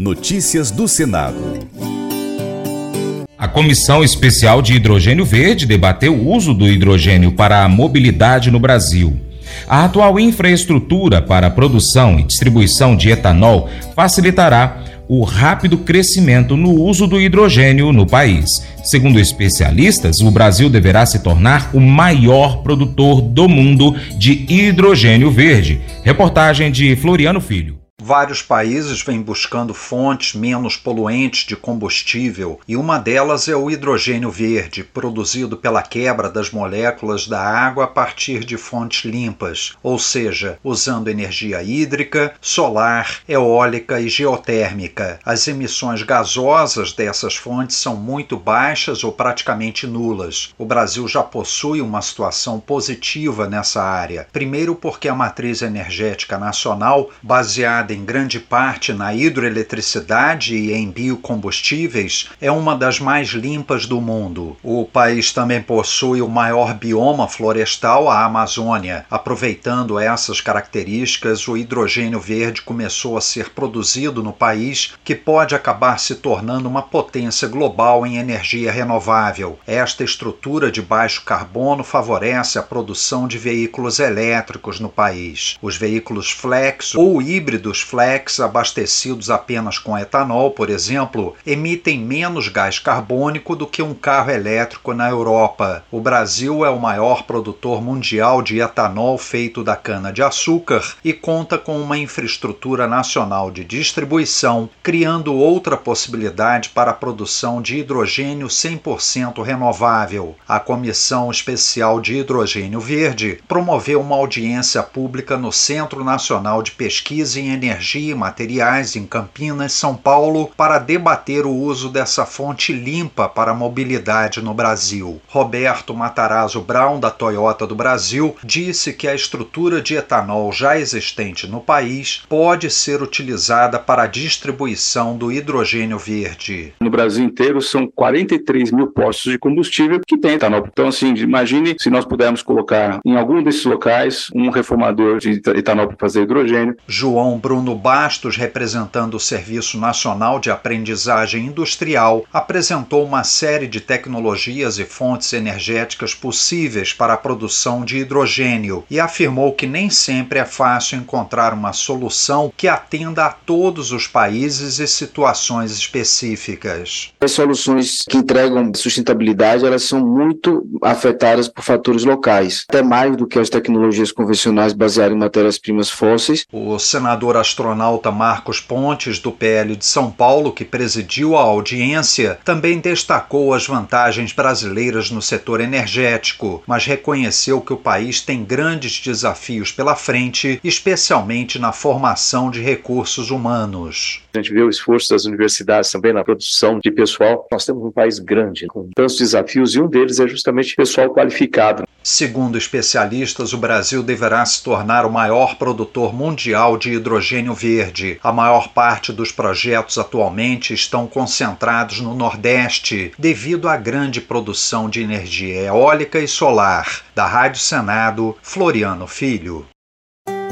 Notícias do Senado. A Comissão Especial de Hidrogênio Verde debateu o uso do hidrogênio para a mobilidade no Brasil. A atual infraestrutura para a produção e distribuição de etanol facilitará o rápido crescimento no uso do hidrogênio no país. Segundo especialistas, o Brasil deverá se tornar o maior produtor do mundo de hidrogênio verde. Reportagem de Floriano Filho. Vários países vêm buscando fontes menos poluentes de combustível e uma delas é o hidrogênio verde, produzido pela quebra das moléculas da água a partir de fontes limpas, ou seja, usando energia hídrica, solar, eólica e geotérmica. As emissões gasosas dessas fontes são muito baixas ou praticamente nulas. O Brasil já possui uma situação positiva nessa área. Primeiro, porque a matriz energética nacional, baseada em grande parte na hidroeletricidade e em biocombustíveis, é uma das mais limpas do mundo. O país também possui o maior bioma florestal, a Amazônia. Aproveitando essas características, o hidrogênio verde começou a ser produzido no país, que pode acabar se tornando uma potência global em energia renovável. Esta estrutura de baixo carbono favorece a produção de veículos elétricos no país. Os veículos flex ou híbridos flex abastecidos apenas com etanol, por exemplo, emitem menos gás carbônico do que um carro elétrico na Europa. O Brasil é o maior produtor mundial de etanol feito da cana-de-açúcar e conta com uma infraestrutura nacional de distribuição, criando outra possibilidade para a produção de hidrogênio 100% renovável. A Comissão Especial de Hidrogênio Verde promoveu uma audiência pública no Centro Nacional de Pesquisa em Energia Energia e Materiais em Campinas, São Paulo, para debater o uso dessa fonte limpa para a mobilidade no Brasil. Roberto Matarazzo Brown, da Toyota do Brasil, disse que a estrutura de etanol já existente no país pode ser utilizada para a distribuição do hidrogênio verde. No Brasil inteiro são 43 mil postos de combustível que tem etanol. Então, assim, imagine se nós pudermos colocar em algum desses locais um reformador de etanol para fazer hidrogênio. João Bruno Bruno Bastos, representando o Serviço Nacional de Aprendizagem Industrial, apresentou uma série de tecnologias e fontes energéticas possíveis para a produção de hidrogênio e afirmou que nem sempre é fácil encontrar uma solução que atenda a todos os países e situações específicas. As soluções que entregam sustentabilidade, elas são muito afetadas por fatores locais, até mais do que as tecnologias convencionais baseadas em matérias-primas fósseis. O senador astronauta Marcos Pontes, do PL de São Paulo, que presidiu a audiência, também destacou as vantagens brasileiras no setor energético, mas reconheceu que o país tem grandes desafios pela frente, especialmente na formação de recursos humanos. A gente vê o esforço das universidades também na produção de pessoal. Nós temos um país grande, com tantos desafios, e um deles é justamente pessoal qualificado. Segundo especialistas, o Brasil deverá se tornar o maior produtor mundial de hidrogênio verde. A maior parte dos projetos atualmente estão concentrados no Nordeste, devido à grande produção de energia eólica e solar. Da Rádio Senado, Floriano Filho.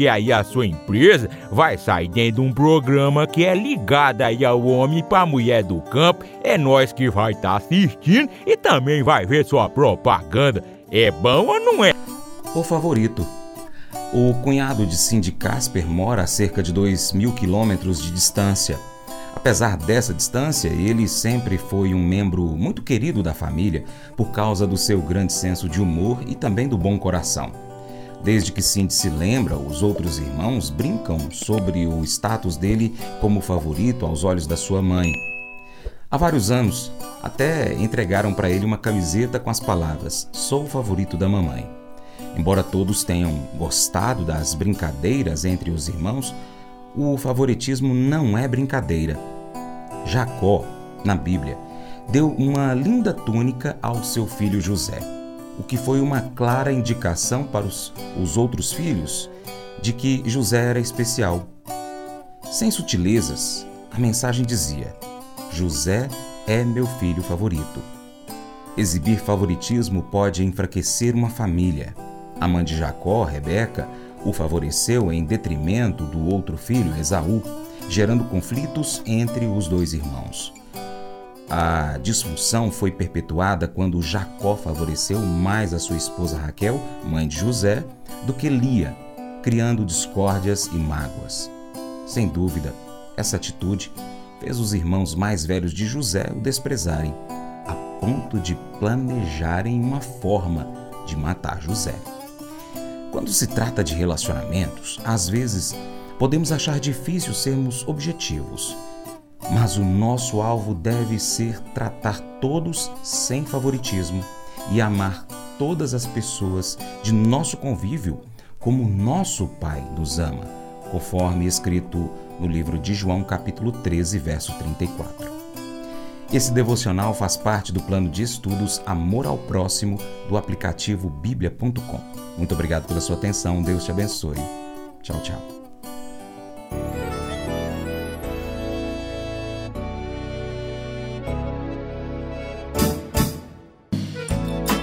porque aí a sua empresa vai sair dentro de um programa que é ligado aí ao homem para a mulher do campo. É nós que vai estar tá assistindo e também vai ver sua propaganda. É bom ou não é? O favorito. O cunhado de Cindy Casper mora a cerca de 2 mil quilômetros de distância. Apesar dessa distância, ele sempre foi um membro muito querido da família por causa do seu grande senso de humor e também do bom coração. Desde que Cindy se lembra, os outros irmãos brincam sobre o status dele como favorito aos olhos da sua mãe. Há vários anos, até entregaram para ele uma camiseta com as palavras: Sou o favorito da mamãe. Embora todos tenham gostado das brincadeiras entre os irmãos, o favoritismo não é brincadeira. Jacó, na Bíblia, deu uma linda túnica ao seu filho José, o que foi uma clara indicação para os, os outros filhos de que José era especial. Sem sutilezas, a mensagem dizia: José é meu filho favorito. Exibir favoritismo pode enfraquecer uma família. A mãe de Jacó, Rebeca, o favoreceu em detrimento do outro filho, Esaú, gerando conflitos entre os dois irmãos. A disfunção foi perpetuada quando Jacó favoreceu mais a sua esposa Raquel, mãe de José, do que Lia, criando discórdias e mágoas. Sem dúvida, essa atitude fez os irmãos mais velhos de José o desprezarem, a ponto de planejarem uma forma de matar José. Quando se trata de relacionamentos, às vezes podemos achar difícil sermos objetivos mas o nosso alvo deve ser tratar todos sem favoritismo e amar todas as pessoas de nosso convívio como nosso Pai nos ama, conforme escrito no livro de João, capítulo 13, verso 34. Esse devocional faz parte do plano de estudos Amor ao Próximo do aplicativo bíblia.com. Muito obrigado pela sua atenção, Deus te abençoe. Tchau, tchau.